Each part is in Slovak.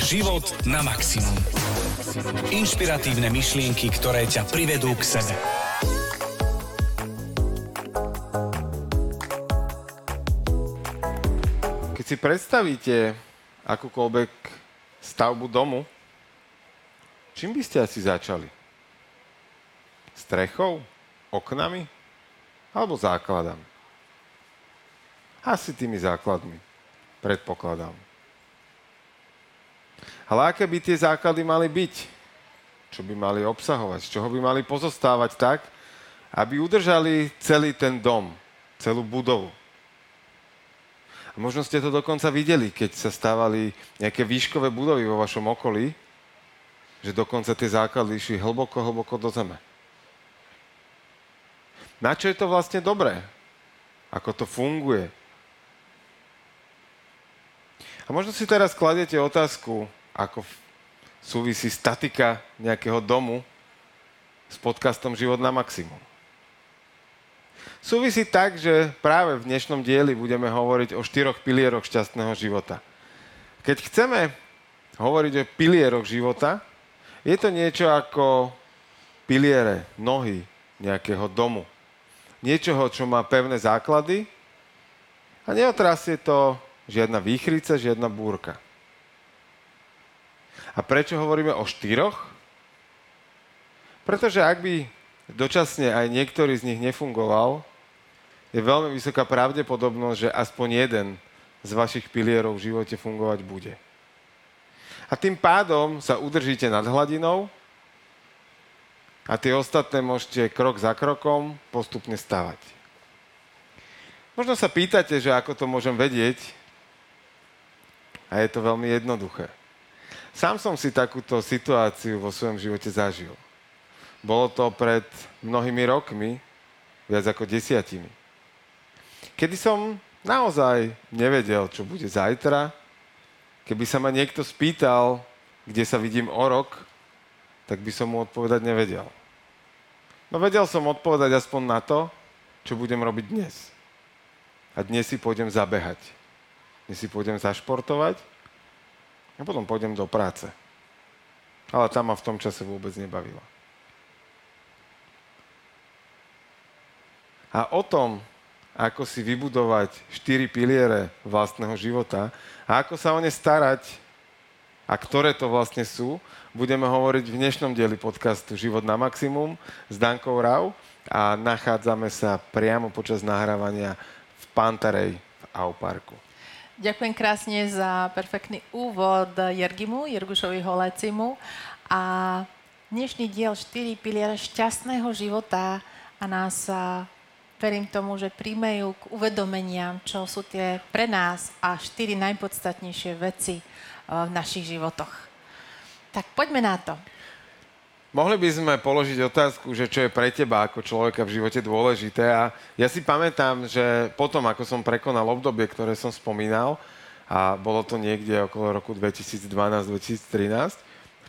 Život na maximum. Inšpiratívne myšlienky, ktoré ťa privedú k sebe. Keď si predstavíte akúkoľvek stavbu domu, čím by ste asi začali? Strechou? Oknami? Alebo základami? Asi tými základmi, predpokladám. Ale aké by tie základy mali byť? Čo by mali obsahovať? Z čoho by mali pozostávať tak, aby udržali celý ten dom, celú budovu? A možno ste to dokonca videli, keď sa stávali nejaké výškové budovy vo vašom okolí, že dokonca tie základy išli hlboko, hlboko do zeme. Na čo je to vlastne dobré? Ako to funguje? A možno si teraz kladete otázku, ako súvisí statika nejakého domu s podcastom Život na maximum. Súvisí tak, že práve v dnešnom dieli budeme hovoriť o štyroch pilieroch šťastného života. Keď chceme hovoriť o pilieroch života, je to niečo ako piliere, nohy nejakého domu. Niečoho, čo má pevné základy a neotrasie to žiadna výchrica, žiadna búrka. A prečo hovoríme o štyroch? Pretože ak by dočasne aj niektorý z nich nefungoval, je veľmi vysoká pravdepodobnosť, že aspoň jeden z vašich pilierov v živote fungovať bude. A tým pádom sa udržíte nad hladinou a tie ostatné môžete krok za krokom postupne stavať. Možno sa pýtate, že ako to môžem vedieť, a je to veľmi jednoduché. Sám som si takúto situáciu vo svojom živote zažil. Bolo to pred mnohými rokmi, viac ako desiatimi. Kedy som naozaj nevedel, čo bude zajtra, keby sa ma niekto spýtal, kde sa vidím o rok, tak by som mu odpovedať nevedel. No vedel som odpovedať aspoň na to, čo budem robiť dnes. A dnes si pôjdem zabehať dnes si pôjdem zašportovať a potom pôjdem do práce. Ale tam ma v tom čase vôbec nebavila. A o tom, ako si vybudovať štyri piliere vlastného života a ako sa o ne starať a ktoré to vlastne sú, budeme hovoriť v dnešnom dieli podcastu Život na maximum s Dankou Rau a nachádzame sa priamo počas nahrávania v Pantarej v Auparku. Ďakujem krásne za perfektný úvod Jergimu, Jergušovi Holecimu. A dnešný diel 4 piliere šťastného života a nás verím tomu, že príjmejú k uvedomeniam, čo sú tie pre nás a štyri najpodstatnejšie veci v našich životoch. Tak poďme na to. Mohli by sme položiť otázku, že čo je pre teba ako človeka v živote dôležité. A ja si pamätám, že potom, ako som prekonal obdobie, ktoré som spomínal, a bolo to niekde okolo roku 2012-2013,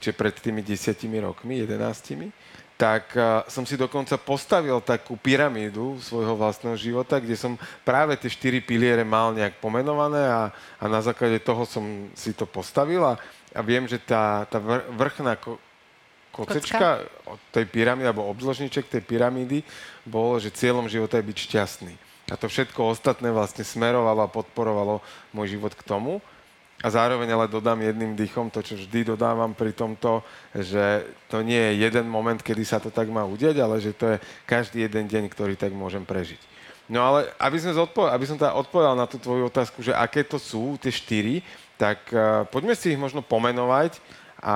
čiže pred tými desiatimi rokmi, jedenáctimi, tak som si dokonca postavil takú pyramídu svojho vlastného života, kde som práve tie štyri piliere mal nejak pomenované a, a na základe toho som si to postavil. A, a viem, že tá, tá vrchná kocečka od tej pyramídy, alebo obdĺžniček tej pyramídy bolo, že cieľom života je byť šťastný. A to všetko ostatné vlastne smerovalo a podporovalo môj život k tomu. A zároveň ale dodám jedným dýchom to, čo vždy dodávam pri tomto, že to nie je jeden moment, kedy sa to tak má udiať, ale že to je každý jeden deň, ktorý tak môžem prežiť. No ale aby, sme zodpo- aby som teda odpovedal na tú tvoju otázku, že aké to sú tie štyri, tak uh, poďme si ich možno pomenovať a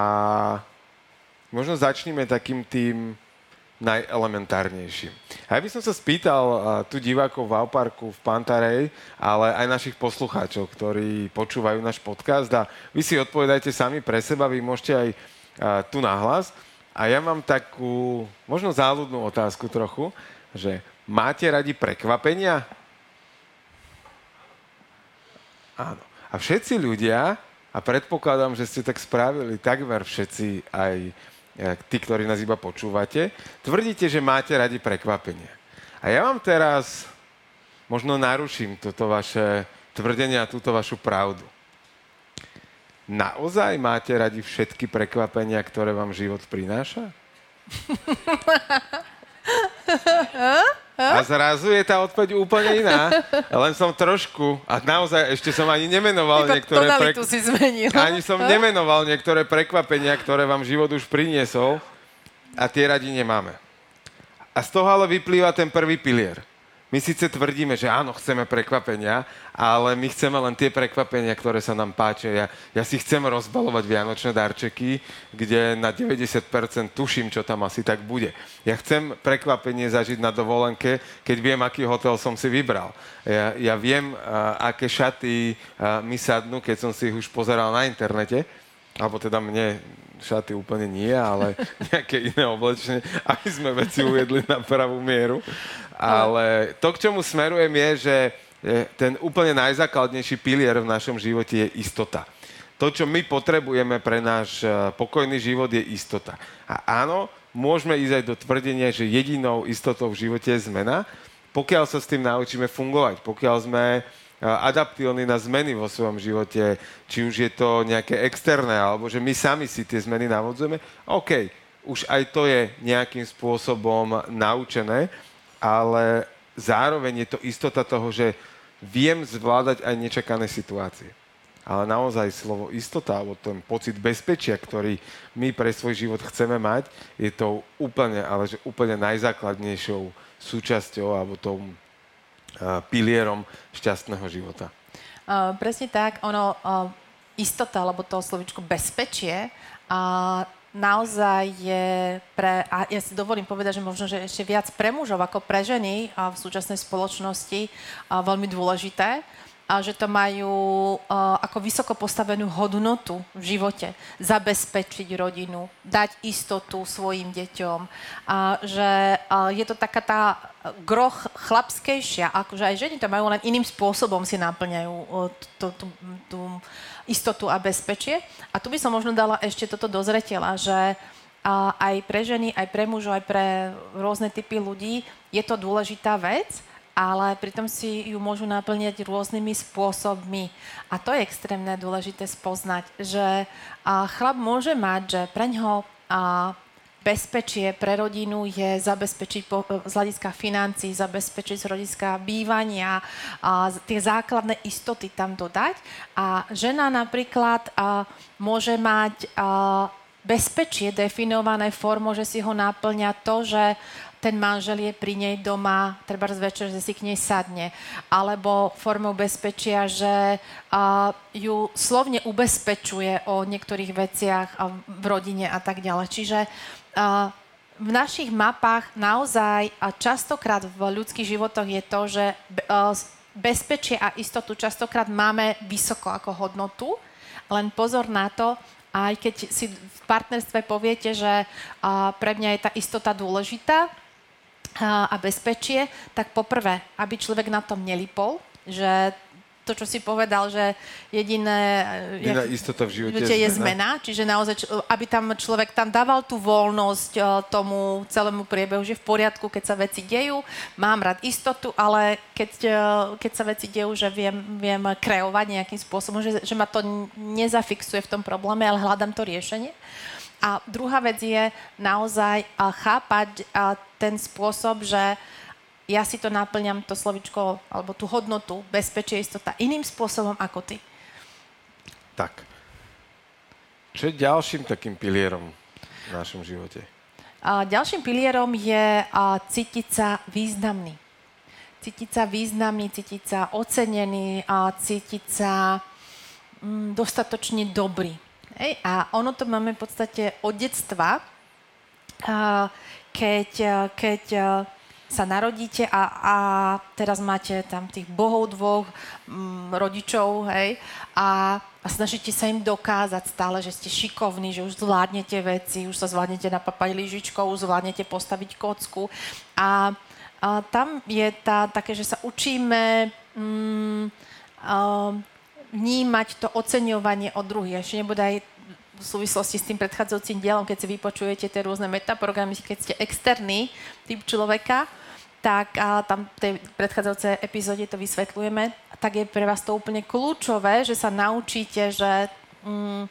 možno začneme takým tým najelementárnejším. A ja by som sa spýtal tu divákov v Auparku, v Pantarej, ale aj našich poslucháčov, ktorí počúvajú náš podcast a vy si odpovedajte sami pre seba, vy môžete aj tu nahlas. A ja mám takú, možno záľudnú otázku trochu, že máte radi prekvapenia? Áno. A všetci ľudia, a predpokladám, že ste tak spravili takmer všetci aj tí, ktorí nás iba počúvate, tvrdíte, že máte radi prekvapenie. A ja vám teraz možno naruším toto vaše tvrdenie a túto vašu pravdu. naozaj máte radi všetky prekvapenia, ktoré vám život prináša? A zrazu je tá odpoveď úplne iná. Len som trošku, a naozaj ešte som ani nemenoval Iba niektoré... tonalitu si zmenil. Ani som nemenoval niektoré prekvapenia, ktoré vám život už priniesol a tie radi nemáme. A z toho ale vyplýva ten prvý pilier. My síce tvrdíme, že áno, chceme prekvapenia, ale my chceme len tie prekvapenia, ktoré sa nám páčia. Ja, ja si chcem rozbalovať vianočné darčeky, kde na 90% tuším, čo tam asi tak bude. Ja chcem prekvapenie zažiť na dovolenke, keď viem, aký hotel som si vybral. Ja, ja viem, a, aké šaty a, mi sadnú, keď som si ich už pozeral na internete. Alebo teda mne šaty úplne nie, ale nejaké iné oblečenie, aby sme veci uviedli na pravú mieru. Ale to, k čomu smerujem, je, že ten úplne najzákladnejší pilier v našom živote je istota. To, čo my potrebujeme pre náš e, pokojný život, je istota. A áno, môžeme ísť aj do tvrdenia, že jedinou istotou v živote je zmena, pokiaľ sa s tým naučíme fungovať, pokiaľ sme adaptilní na zmeny vo svojom živote, či už je to nejaké externé, alebo že my sami si tie zmeny navodzujeme, OK, už aj to je nejakým spôsobom naučené, ale zároveň je to istota toho, že viem zvládať aj nečakané situácie. Ale naozaj slovo istota, alebo ten pocit bezpečia, ktorý my pre svoj život chceme mať, je to úplne, ale že úplne najzákladnejšou súčasťou alebo tou pilierom šťastného života. Uh, presne tak, ono, uh, istota, alebo to slovičko bezpečie, uh, naozaj je pre, a ja si dovolím povedať, že možno, že ešte viac pre mužov ako pre ženy a v súčasnej spoločnosti veľmi dôležité, a že to majú uh, ako vysoko postavenú hodnotu v živote. Zabezpečiť rodinu, dať istotu svojim deťom. A že uh, je to taká tá groch chlapskejšia, akože aj ženy to majú len iným spôsobom si naplňajú uh, tú istotu a bezpečie. A tu by som možno dala ešte toto do zretela, že aj pre ženy, aj pre mužov, aj pre rôzne typy ľudí je to dôležitá vec, ale pritom si ju môžu naplňať rôznymi spôsobmi. A to je extrémne dôležité spoznať, že chlap môže mať, že pre ňoho a, bezpečie pre rodinu je zabezpečiť po, z hľadiska financí, zabezpečiť z hľadiska bývania, a tie základné istoty tam dodať. A žena napríklad a, môže mať a, bezpečie definované formou, že si ho náplňa to, že ten manžel je pri nej doma, treba večer, že si k nej sadne. Alebo formou bezpečia, že uh, ju slovne ubezpečuje o niektorých veciach uh, v rodine a tak ďalej. Čiže v našich mapách naozaj a častokrát v ľudských životoch je to, že bezpečie a istotu častokrát máme vysoko ako hodnotu, len pozor na to, aj keď si v partnerstve poviete, že pre mňa je tá istota dôležitá, a bezpečie, tak poprvé, aby človek na tom nelipol, že to, čo si povedal, že jediné... Jediná istota v živote, živote je, zmena. Čiže naozaj, aby tam človek tam dával tú voľnosť e, tomu celému priebehu, že v poriadku, keď sa veci dejú, mám rád istotu, ale keď, e, keď sa veci dejú, že viem, viem kreovať nejakým spôsobom, že, že ma to nezafixuje v tom probléme, ale hľadám to riešenie. A druhá vec je naozaj chápať ten spôsob, že ja si to naplňam, to slovičko, alebo tú hodnotu, bezpečie, istota iným spôsobom ako ty. Tak. Čo je ďalším takým pilierom v našom živote? A ďalším pilierom je a, cítiť sa významný. Cítiť sa významný, cítiť sa ocenený, a cítiť sa mm, dostatočne dobrý. Hej? A ono to máme v podstate od detstva, keď, keď sa narodíte a, a teraz máte tam tých bohov dvoch m, mm, rodičov, hej, a, a snažíte sa im dokázať stále, že ste šikovní, že už zvládnete veci, už sa zvládnete napapať lyžičkou, už zvládnete postaviť kocku. A, a tam je tá, také, že sa učíme... Mm, a, vnímať to oceňovanie od druhých. Ešte nebude aj v súvislosti s tým predchádzajúcim dielom, keď si vypočujete tie rôzne metaprogramy, keď ste externý typ človeka, tak a tam tej predchádzajúcej epizóde to vysvetľujeme, tak je pre vás to úplne kľúčové, že sa naučíte, že mm,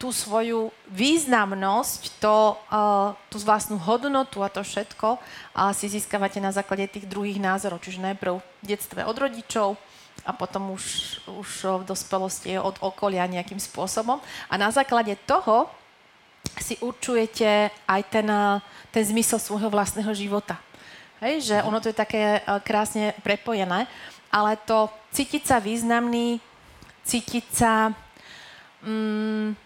tú svoju významnosť, to, uh, tú vlastnú hodnotu a to všetko uh, si získavate na základe tých druhých názorov. Čiže najprv v detstve od rodičov a potom už, už v dospelosti od okolia nejakým spôsobom. A na základe toho si určujete aj ten, ten zmysel svojho vlastného života. Hej, že ono to je také krásne prepojené, ale to cítiť sa významný, cítiť sa... Mm,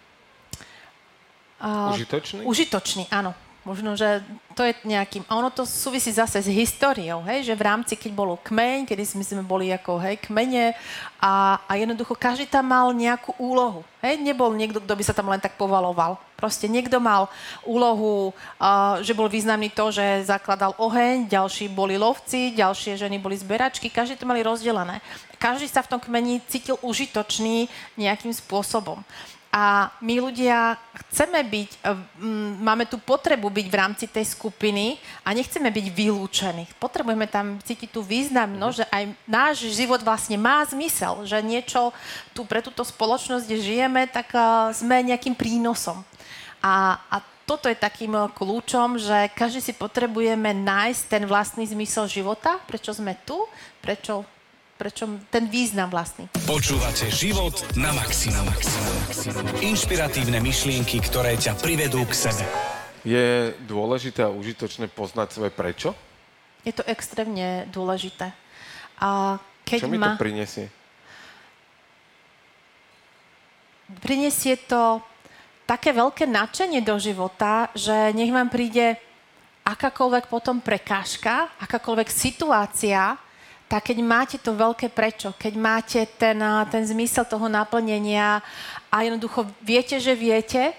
Uh, užitočný? Užitočný, áno. Možno, že to je nejakým... A ono to súvisí zase s históriou, hej? že v rámci, keď bolo kmeň, kedy sme, sme boli ako hej, kmene a, a jednoducho každý tam mal nejakú úlohu. Hej? Nebol niekto, kto by sa tam len tak povaloval. Proste niekto mal úlohu, uh, že bol významný to, že zakladal oheň, ďalší boli lovci, ďalšie ženy boli zberačky, každý to mali rozdelené. Každý sa v tom kmeni cítil užitočný nejakým spôsobom. A my ľudia chceme byť, e, máme tu potrebu byť v rámci tej skupiny a nechceme byť vylúčení. Potrebujeme tam cítiť tú významnosť, že aj náš život vlastne má zmysel, že niečo tu pre túto spoločnosť, kde žijeme, tak e, sme nejakým prínosom. A, a toto je takým e, kľúčom, že každý si potrebujeme nájsť ten vlastný zmysel života, prečo sme tu, prečo prečo ten význam vlastný. Počúvate život na maximum. Inšpiratívne myšlienky, ktoré ťa privedú k sebe. Je dôležité a užitočné poznať svoje prečo? Je to extrémne dôležité. A keď Čo mi ma... to prinesie? Prinesie to také veľké nadšenie do života, že nech vám príde akákoľvek potom prekážka, akákoľvek situácia, tak keď máte to veľké prečo, keď máte ten, ten zmysel toho naplnenia a jednoducho viete, že viete,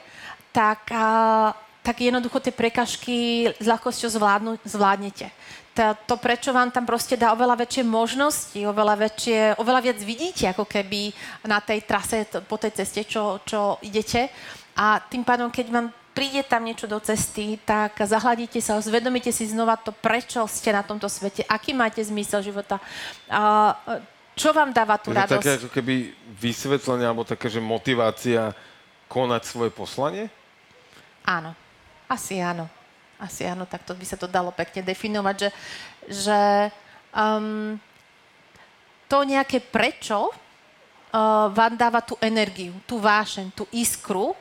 tak, a, tak jednoducho tie prekažky s ľahkosťou zvládnu, zvládnete. To, to, prečo vám tam proste dá oveľa väčšie možnosti, oveľa, väčšie, oveľa viac vidíte, ako keby na tej trase, po tej ceste, čo, čo idete. A tým pádom, keď vám príde tam niečo do cesty, tak zahľadíte sa, zvedomíte si znova to, prečo ste na tomto svete, aký máte zmysel života, čo vám dáva tú radosť. radosť. také ako keby vysvetlenie, alebo také, že motivácia konať svoje poslanie? Áno, asi áno. Asi áno, tak to by sa to dalo pekne definovať, že, že um, to nejaké prečo uh, vám dáva tú energiu, tú vášeň, tú iskru,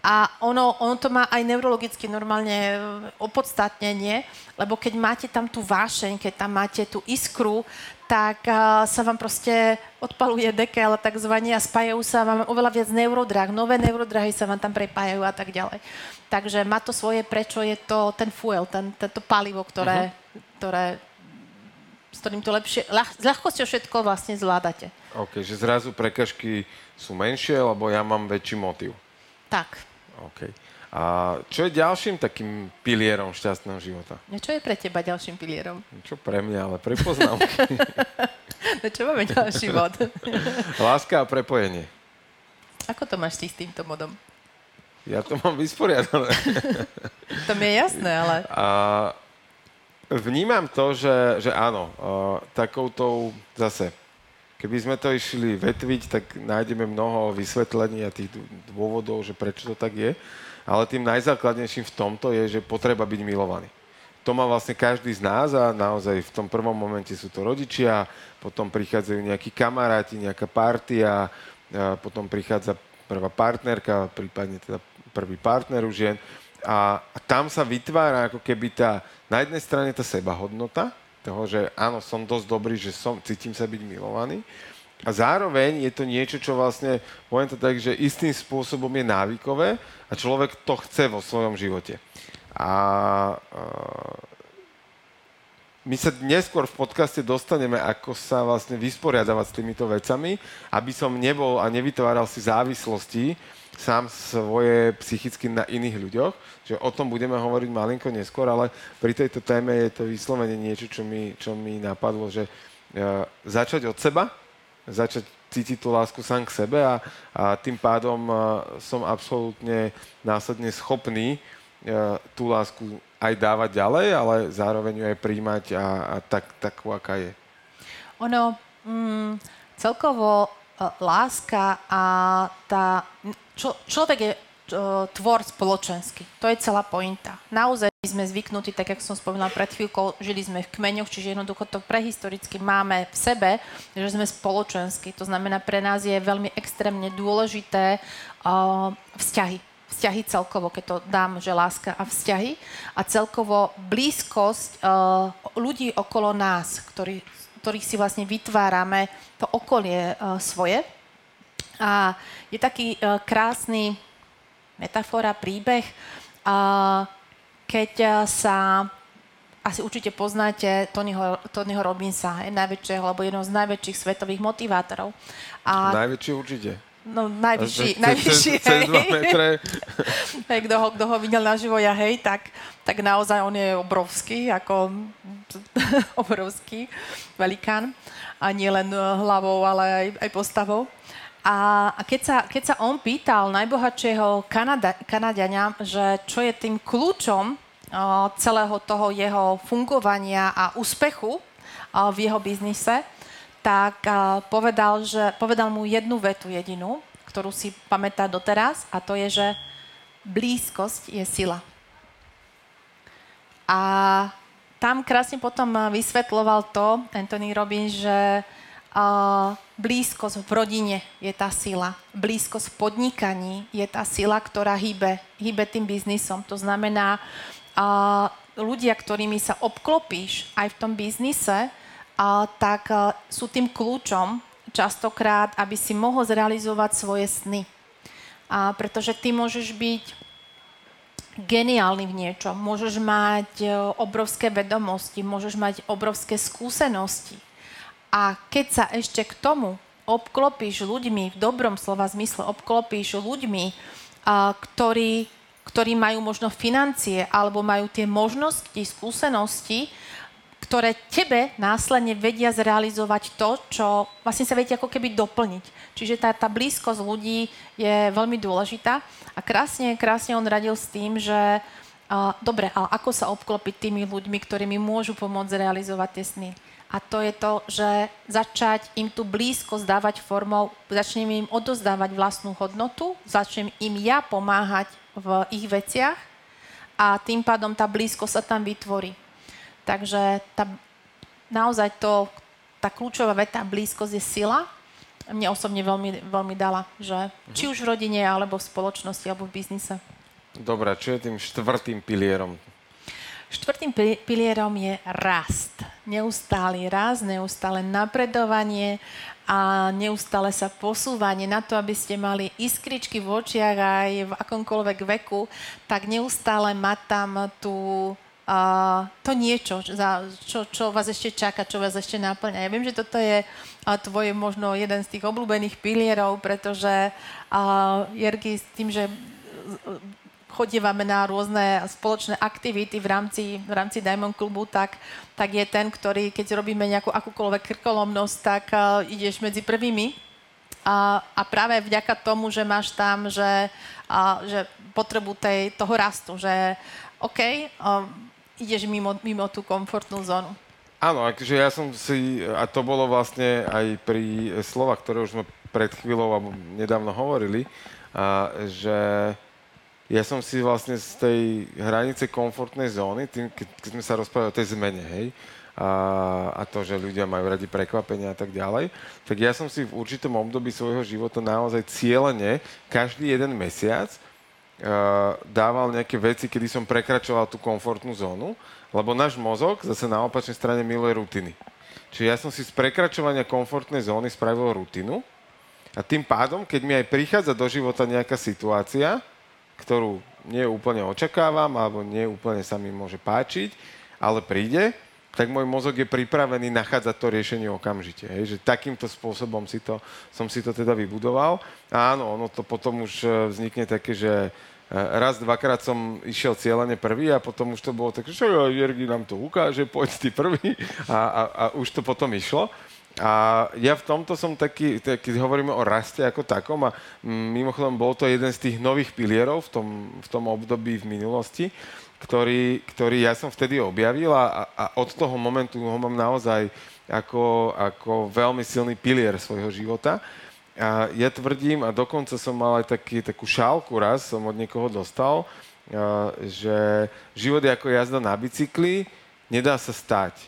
a ono, ono to má aj neurologicky normálne e, opodstatnenie, lebo keď máte tam tú vášeň, keď tam máte tú iskru, tak uh, sa vám proste odpaluje dekel takzvané a spájajú sa vám oveľa viac neurodrah, nové neurodrahy sa vám tam prepájajú a tak ďalej. Takže má to svoje, prečo je to ten fuel, ten, to palivo, ktoré, uh-huh. ktoré s ktorým to lepšie, ľah, s ľahkosťou všetko vlastne zvládate. OK, že zrazu prekažky sú menšie, lebo ja mám väčší motiv. Tak. OK. A čo je ďalším takým pilierom šťastného života? No čo je pre teba ďalším pilierom? Čo pre mňa, ale pre poznámky. no čo máme ďalší bod? Láska a prepojenie. Ako to máš ty s týmto modom? Ja to mám vysporiadané. to mi je jasné, ale... A vnímam to, že, že áno, uh, takoutou zase Keby sme to išli vetviť, tak nájdeme mnoho vysvetlení a tých dôvodov, že prečo to tak je. Ale tým najzákladnejším v tomto je, že potreba byť milovaný. To má vlastne každý z nás a naozaj v tom prvom momente sú to rodičia, potom prichádzajú nejakí kamaráti, nejaká partia, potom prichádza prvá partnerka, prípadne teda prvý partner u žien. A, a tam sa vytvára ako keby tá, na jednej strane tá sebahodnota, toho, že áno, som dosť dobrý, že som, cítim sa byť milovaný. A zároveň je to niečo, čo vlastne, poviem to tak, že istým spôsobom je návykové a človek to chce vo svojom živote. A uh, my sa neskôr v podcaste dostaneme, ako sa vlastne vysporiadavať s týmito vecami, aby som nebol a nevytváral si závislosti, sám svoje psychicky na iných ľuďoch, že o tom budeme hovoriť malinko neskôr, ale pri tejto téme je to vyslovene niečo, čo mi, čo mi napadlo, že uh, začať od seba, začať cítiť tú lásku sám k sebe a, a tým pádom uh, som absolútne následne schopný uh, tú lásku aj dávať ďalej, ale zároveň ju aj príjmať a, a tak, takú, aká je. Ono, mm, celkovo láska a tá... Čo, človek je tvor spoločenský. To je celá pointa. Naozaj sme zvyknutí, tak ako som spomínala pred chvíľkou, žili sme v kmeňoch, čiže jednoducho to prehistoricky máme v sebe, že sme spoločenskí. To znamená, pre nás je veľmi extrémne dôležité uh, vzťahy. Vzťahy celkovo, keď to dám, že láska a vzťahy. A celkovo blízkosť uh, ľudí okolo nás, ktorí, ktorých si vlastne vytvárame to okolie uh, svoje. A je taký uh, krásny metafora, príbeh. A keď sa asi určite poznáte Tonyho, Tonyho Robinsa, je najväčšieho, alebo jedného z najväčších svetových motivátorov. A, najväčší určite. No, najvyšší, najvyšší, hej. metre. hej, kto ho, kto ho videl naživo, ja hej, tak, tak naozaj on je obrovský, ako obrovský velikán. A nie len hlavou, ale aj, aj postavou. A keď sa, keď sa on pýtal najbohatšieho Kanada, Kanadiania, že čo je tým kľúčom o, celého toho jeho fungovania a úspechu o, v jeho biznise, tak povedal, že, povedal mu jednu vetu jedinú, ktorú si pamätá doteraz, a to je, že blízkosť je sila. A tam krásne potom vysvetloval to Anthony Robbins, že blízkosť v rodine je tá sila. Blízkosť v podnikaní je tá sila, ktorá hýbe, hýbe tým biznisom. To znamená, ľudia, ktorými sa obklopíš aj v tom biznise, tak uh, sú tým kľúčom častokrát, aby si mohol zrealizovať svoje sny. A pretože ty môžeš byť geniálny v niečom, môžeš mať obrovské vedomosti, môžeš mať obrovské skúsenosti, a keď sa ešte k tomu obklopíš ľuďmi, v dobrom slova zmysle obklopíš ľuďmi, a, ktorí, ktorí majú možno financie alebo majú tie možnosti, skúsenosti, ktoré tebe následne vedia zrealizovať to, čo vlastne sa viete ako keby doplniť. Čiže tá, tá blízkosť ľudí je veľmi dôležitá a krásne, krásne on radil s tým, že uh, dobre, ale ako sa obklopiť tými ľuďmi, ktorí mi môžu pomôcť realizovať tie sny a to je to, že začať im tu blízko zdávať formou, začnem im odozdávať vlastnú hodnotu, začnem im ja pomáhať v ich veciach a tým pádom tá blízko sa tam vytvorí. Takže tá, naozaj to, tá kľúčová veta blízkosť je sila. Mne osobne veľmi, veľmi dala, že mhm. či už v rodine, alebo v spoločnosti, alebo v biznise. Dobre, čo je tým štvrtým pilierom Štvrtým pilierom je rast. Neustály rast, neustále napredovanie a neustále sa posúvanie na to, aby ste mali iskričky v očiach aj v akomkoľvek veku, tak neustále mať tam tú Uh, to niečo, za, čo, čo vás ešte čaká, čo vás ešte náplňa. Ja viem, že toto je uh, tvoje možno jeden z tých obľúbených pilierov, pretože uh, Jergy s tým, že chodívame na rôzne spoločné aktivity v rámci, v rámci Diamond klubu, tak, tak je ten, ktorý, keď robíme nejakú akúkoľvek krkolomnosť, tak uh, ideš medzi prvými. A, a práve vďaka tomu, že máš tam, že, uh, že potrebu tej, toho rastu, že OK, uh, ideš mimo, mimo tú komfortnú zónu. Áno, akože ja som si, a to bolo vlastne aj pri slovách, ktoré už sme pred chvíľou alebo nedávno hovorili, a, že ja som si vlastne z tej hranice komfortnej zóny, tým, keď, sme sa rozprávali o tej zmene, hej, a, a to, že ľudia majú radi prekvapenia a tak ďalej, tak ja som si v určitom období svojho života naozaj cieľene každý jeden mesiac dával nejaké veci, kedy som prekračoval tú komfortnú zónu, lebo náš mozog zase na opačnej strane miluje rutiny. Čiže ja som si z prekračovania komfortnej zóny spravil rutinu a tým pádom, keď mi aj prichádza do života nejaká situácia, ktorú nie úplne očakávam alebo nie úplne sa mi môže páčiť, ale príde, tak môj mozog je pripravený nachádzať to riešenie okamžite. Hej? Že takýmto spôsobom si to, som si to teda vybudoval. A áno, ono to potom už e, vznikne také, že e, raz, dvakrát som išiel cieľene prvý a potom už to bolo také, že Jergi nám to ukáže, poď ty prvý a, a, a už to potom išlo. A ja v tomto som taký, keď hovoríme o raste ako takom, a mimochodom bol to jeden z tých nových pilierov v tom, v tom období v minulosti, ktorý, ktorý ja som vtedy objavil a, a od toho momentu ho mám naozaj ako, ako veľmi silný pilier svojho života. A ja tvrdím, a dokonca som mal aj taký, takú šálku raz, som od niekoho dostal, že život je ako jazda na bicykli, nedá sa stať.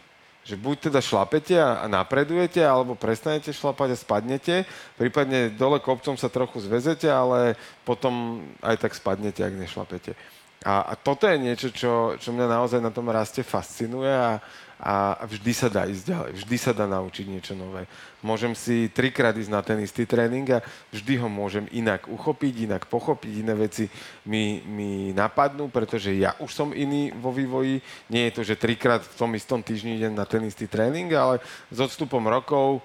Že buď teda šlapete a, a napredujete, alebo prestanete šlapať a spadnete, prípadne dole kopcom sa trochu zvezete, ale potom aj tak spadnete, ak nešlapete. A, a toto je niečo, čo, čo mňa naozaj na tom raste fascinuje a, a vždy sa dá ísť ďalej, vždy sa dá naučiť niečo nové. Môžem si trikrát ísť na ten istý tréning a vždy ho môžem inak uchopiť, inak pochopiť, iné veci mi, mi napadnú, pretože ja už som iný vo vývoji. Nie je to, že trikrát v tom istom týždni idem na ten istý tréning, ale s odstupom rokov,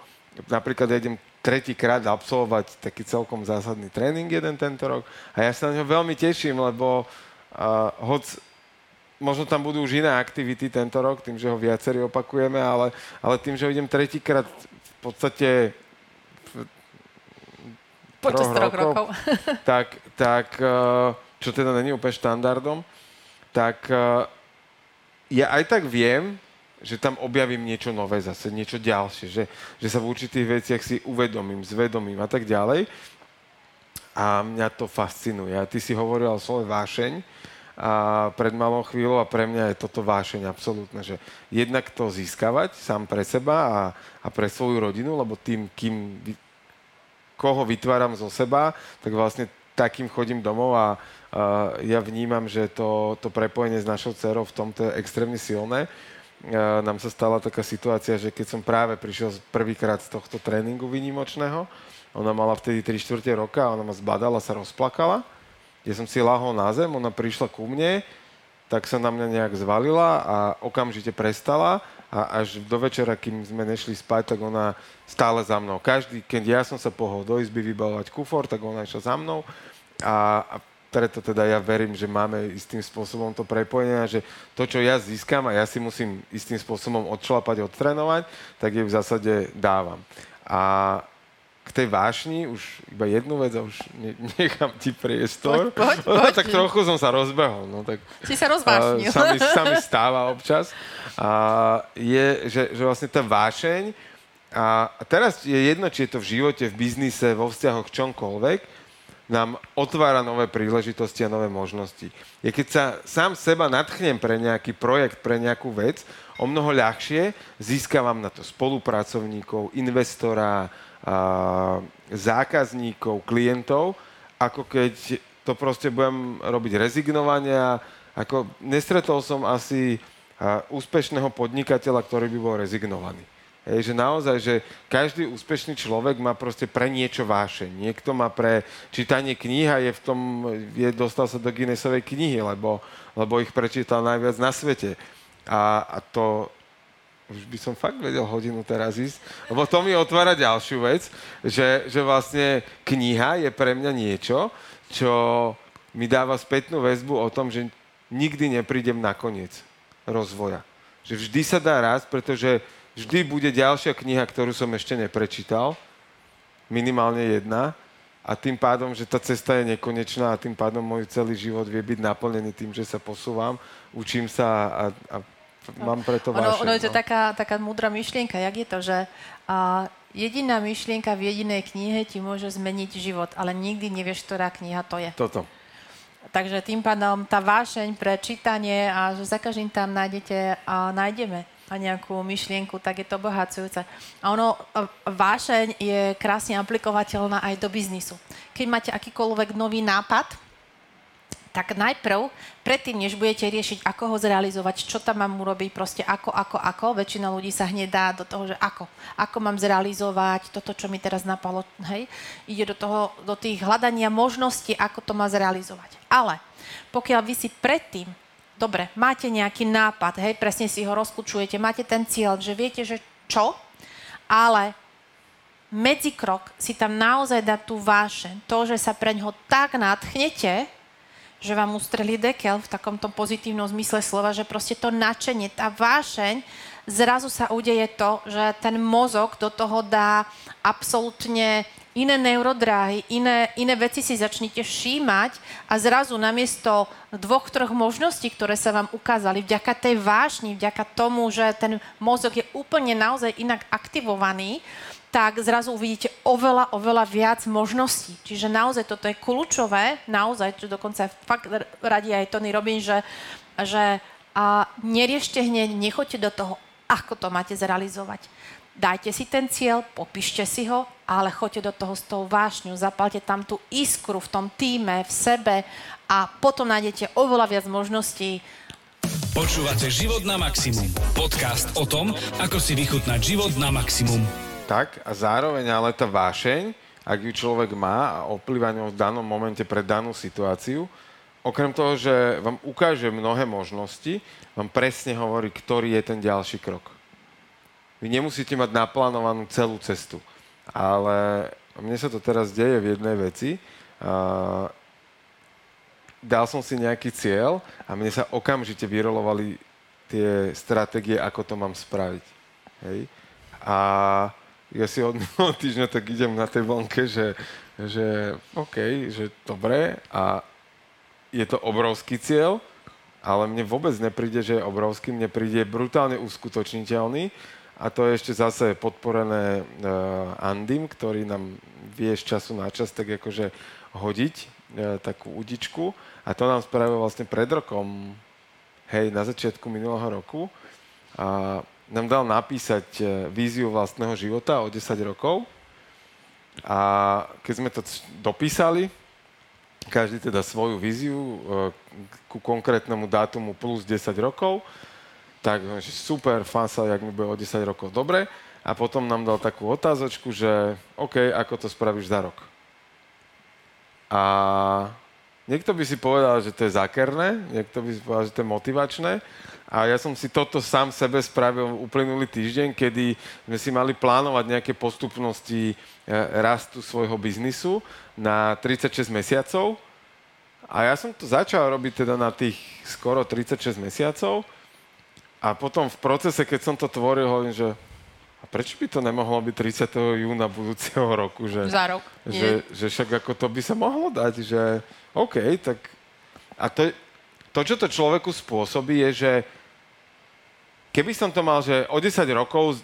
napríklad ja idem tretíkrát absolvovať taký celkom zásadný tréning jeden tento rok a ja sa na ňo veľmi teším, lebo hoď možno tam budú už iné aktivity tento rok, tým, že ho viacerí opakujeme, ale, ale tým, že ho idem tretíkrát v podstate Počas troch rokov, rokov. tak, tak, eh, čo teda není úplne štandardom, tak eh, ja aj tak viem, že tam objavím niečo nové zase, niečo ďalšie, že, že sa v určitých veciach si uvedomím, zvedomím a tak ďalej. A mňa to fascinuje. A ty si hovoril o slove vášeň a pred malou chvíľou a pre mňa je toto vášeň absolútne, že jednak to získavať sám pre seba a, a pre svoju rodinu, lebo tým, kým, koho vytváram zo seba, tak vlastne takým chodím domov a, a ja vnímam, že to, to prepojenie s našou dcerou v tomto je extrémne silné. A nám sa stala taká situácia, že keď som práve prišiel prvýkrát z tohto tréningu výnimočného, ona mala vtedy 3 čtvrte roka ona ma zbadala, sa rozplakala ja som si lahol na zem, ona prišla ku mne, tak sa na mňa nejak zvalila a okamžite prestala a až do večera, kým sme nešli spať, tak ona stále za mnou. Každý, keď ja som sa pohol do izby vybavovať kufor, tak ona išla za mnou a, a preto teda ja verím, že máme istým spôsobom to prepojenie, že to, čo ja získam a ja si musím istým spôsobom odšlapať, odtrénovať, tak jej v zásade dávam. A k tej vášni už iba jednu vec a už ne, nechám ti priestor. Poď, poď, poď. tak trochu som sa rozbehol. No, tak, si sa rozvášnil. Sa mi, sa mi stáva občas. A je, že, že vlastne tá vášeň, a, teraz je jedno, či je to v živote, v biznise, vo vzťahoch, čomkoľvek, nám otvára nové príležitosti a nové možnosti. Je keď sa sám seba nadchnem pre nejaký projekt, pre nejakú vec, o mnoho ľahšie získavam na to spolupracovníkov, investora, zákazníkov, klientov, ako keď to proste budem robiť rezignovania. Ako nestretol som asi úspešného podnikateľa, ktorý by bol rezignovaný. Hej, že naozaj, že každý úspešný človek má proste pre niečo vášeň. Niekto má pre čítanie kniha, je v tom, je, dostal sa do Guinnessovej knihy, lebo, lebo ich prečítal najviac na svete. A, a to, už by som fakt vedel hodinu teraz ísť, lebo to mi otvára ďalšiu vec, že, že vlastne kniha je pre mňa niečo, čo mi dáva spätnú väzbu o tom, že nikdy neprídem na koniec rozvoja. Že vždy sa dá raz, pretože vždy bude ďalšia kniha, ktorú som ešte neprečítal, minimálne jedna, a tým pádom, že tá cesta je nekonečná a tým pádom môj celý život vie byť naplnený tým, že sa posúvam, učím sa a, a mám preto ono, vášeň. Ono je to no. taká, taká múdra myšlienka. Jak je to, že a, jediná myšlienka v jedinej knihe ti môže zmeniť život, ale nikdy nevieš, ktorá kniha to je. Toto. Takže tým pádom tá vášeň pre čítanie a že za každým tam nájdete a nájdeme a nejakú myšlienku, tak je to obohacujúce. A ono, vášeň je krásne aplikovateľná aj do biznisu. Keď máte akýkoľvek nový nápad, tak najprv, predtým, než budete riešiť, ako ho zrealizovať, čo tam mám urobiť, proste ako, ako, ako, väčšina ľudí sa hneď dá do toho, že ako, ako mám zrealizovať toto, čo mi teraz napalo, hej, ide do toho, do tých hľadania možností, ako to má zrealizovať. Ale pokiaľ vy si predtým, dobre, máte nejaký nápad, hej, presne si ho rozklúčujete, máte ten cieľ, že viete, že čo, ale medzikrok si tam naozaj dá tú vášeň, to, že sa pre ňoho tak nadchnete, že vám ustrelí dekel v takomto pozitívnom zmysle slova, že proste to načenie, tá vášeň, zrazu sa udeje to, že ten mozog do toho dá absolútne iné neurodráhy, iné, iné veci si začnete všímať a zrazu namiesto dvoch, troch možností, ktoré sa vám ukázali, vďaka tej vášni, vďaka tomu, že ten mozog je úplne naozaj inak aktivovaný, tak zrazu uvidíte oveľa, oveľa viac možností. Čiže naozaj toto je kľúčové, naozaj, čo dokonca fakt radí aj Tony Robin, že, že a neriešte hneď, nechoďte do toho, ako to máte zrealizovať. Dajte si ten cieľ, popíšte si ho, ale choďte do toho s tou vášňou, zapalte tam tú iskru v tom týme, v sebe a potom nájdete oveľa viac možností. Počúvate Život na maximum. Podcast o tom, ako si vychutnať život na maximum. Tak a zároveň ale tá vášeň, ak ju človek má a oplýva ňou v danom momente pre danú situáciu, okrem toho, že vám ukáže mnohé možnosti, vám presne hovorí, ktorý je ten ďalší krok. Vy nemusíte mať naplánovanú celú cestu, ale mne sa to teraz deje v jednej veci. Uh, dal som si nejaký cieľ a mne sa okamžite vyrolovali tie stratégie, ako to mám spraviť. Hej? A ja si od týždňa tak idem na tej vonke, že, že OK, že dobre a je to obrovský cieľ, ale mne vôbec nepríde, že je obrovský, mne príde brutálne uskutočniteľný a to je ešte zase podporené uh, Andim, ktorý nám vie z času na čas tak akože hodiť uh, takú udičku a to nám spravil vlastne pred rokom, hej, na začiatku minulého roku a nám dal napísať uh, víziu vlastného života o 10 rokov a keď sme to dopísali, každý teda svoju víziu e, ku konkrétnemu dátumu plus 10 rokov, tak že super, sa, jak mi bude o 10 rokov dobre. A potom nám dal takú otázočku, že OK, ako to spravíš za rok. A niekto by si povedal, že to je zákerné, niekto by si povedal, že to je motivačné. A ja som si toto sám sebe spravil uplynulý týždeň, kedy sme si mali plánovať nejaké postupnosti e, rastu svojho biznisu na 36 mesiacov. A ja som to začal robiť teda na tých skoro 36 mesiacov. A potom v procese, keď som to tvoril, hovorím, že prečo by to nemohlo byť 30. júna budúceho roku? Že, Za rok. Že, že však ako to by sa mohlo dať, že OK, tak... A to, to, čo to človeku spôsobí, je, že keby som to mal, že o 10 rokov,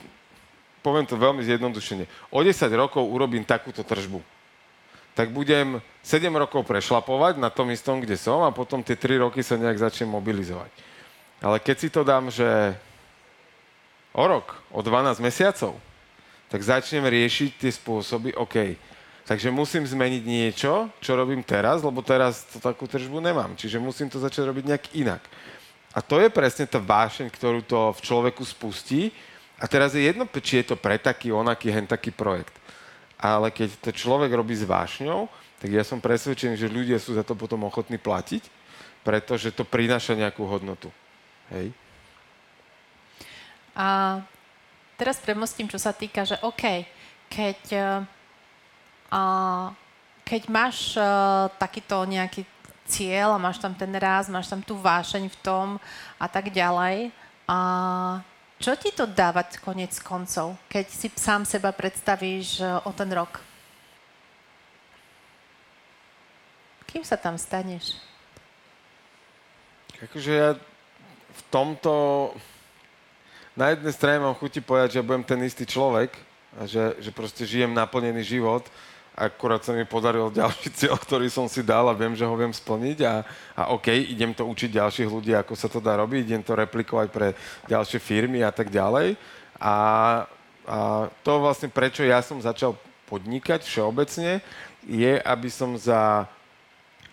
poviem to veľmi zjednodušene, o 10 rokov urobím takúto tržbu tak budem 7 rokov prešlapovať na tom istom, kde som a potom tie 3 roky sa nejak začnem mobilizovať. Ale keď si to dám, že o rok, o 12 mesiacov, tak začnem riešiť tie spôsoby, OK, takže musím zmeniť niečo, čo robím teraz, lebo teraz to takú tržbu nemám. Čiže musím to začať robiť nejak inak. A to je presne tá vášeň, ktorú to v človeku spustí. A teraz je jedno, či je to pre taký, onaký, hen taký projekt ale keď to človek robí s vášňou, tak ja som presvedčený, že ľudia sú za to potom ochotní platiť, pretože to prináša nejakú hodnotu. Hej? A teraz premostím, čo sa týka, že OK, keď, uh, keď máš uh, takýto nejaký cieľ a máš tam ten raz, máš tam tú vášeň v tom a tak ďalej, a čo ti to dávať konec koncov, keď si sám seba predstavíš e, o ten rok? Kým sa tam staneš? Akože ja v tomto... Na jednej strane mám chuti povedať, že budem ten istý človek a že, že proste žijem naplnený život, akurát sa mi podaril ďalší cieľ, ktorý som si dal a viem, že ho viem splniť a, a OK, idem to učiť ďalších ľudí, ako sa to dá robiť, idem to replikovať pre ďalšie firmy a tak ďalej. A, a to vlastne prečo ja som začal podnikať všeobecne, je, aby som za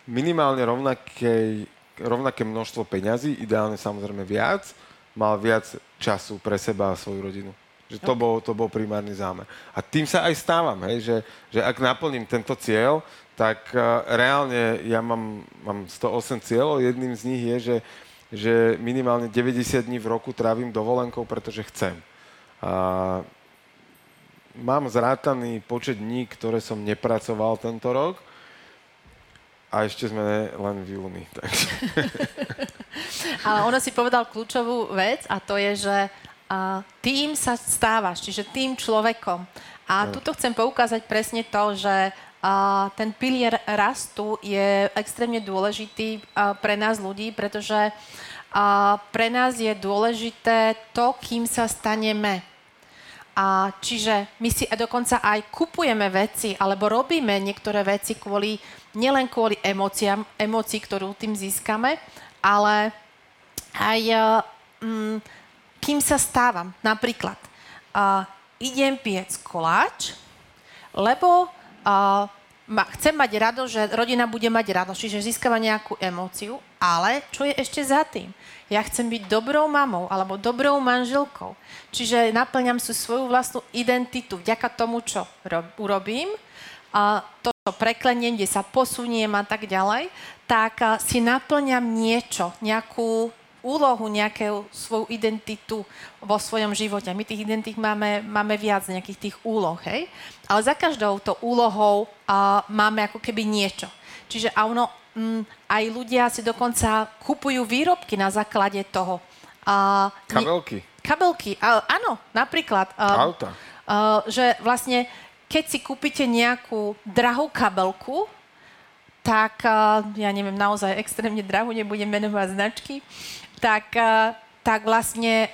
minimálne rovnaké, rovnaké množstvo peňazí, ideálne samozrejme viac, mal viac času pre seba a svoju rodinu. Že to, okay. bol, to bol primárny zámer. A tým sa aj stávam, hej, že, že ak naplním tento cieľ, tak uh, reálne ja mám, mám 108 cieľov. Jedným z nich je, že, že minimálne 90 dní v roku trávim dovolenkou, pretože chcem. A mám zrátaný počet dní, ktoré som nepracoval tento rok a ešte sme len v júni. Takže. Ale ono si povedal kľúčovú vec a to je, že a tým sa stávaš, čiže tým človekom. A no. tuto chcem poukázať presne to, že a ten pilier rastu je extrémne dôležitý pre nás ľudí, pretože pre nás je dôležité to, kým sa staneme. A čiže my si dokonca aj kupujeme veci, alebo robíme niektoré veci kvôli, nielen kvôli emóciám, emócií, ktorú tým získame, ale aj um, kým sa stávam. Napríklad, uh, idem piec koláč, lebo uh, ma, chcem mať radosť, že rodina bude mať radosť, čiže získava nejakú emóciu, ale čo je ešte za tým? Ja chcem byť dobrou mamou alebo dobrou manželkou. Čiže naplňam si svoju vlastnú identitu vďaka tomu, čo rob, urobím, a to, čo prekleniem, kde sa posuniem a tak ďalej, tak si naplňam niečo, nejakú úlohu, nejakú svoju identitu vo svojom živote. My tých identít máme, máme viac nejakých tých úloh, hej? Ale za každou to úlohou uh, máme ako keby niečo. Čiže a ono, um, aj ľudia si dokonca kupujú výrobky na základe toho. Uh, kabelky. Ne, kabelky, áno, napríklad. Uh, Auta. Uh, že vlastne, keď si kúpite nejakú drahú kabelku, tak, uh, ja neviem, naozaj extrémne drahú, nebudem menovať značky, tak, uh, tak vlastne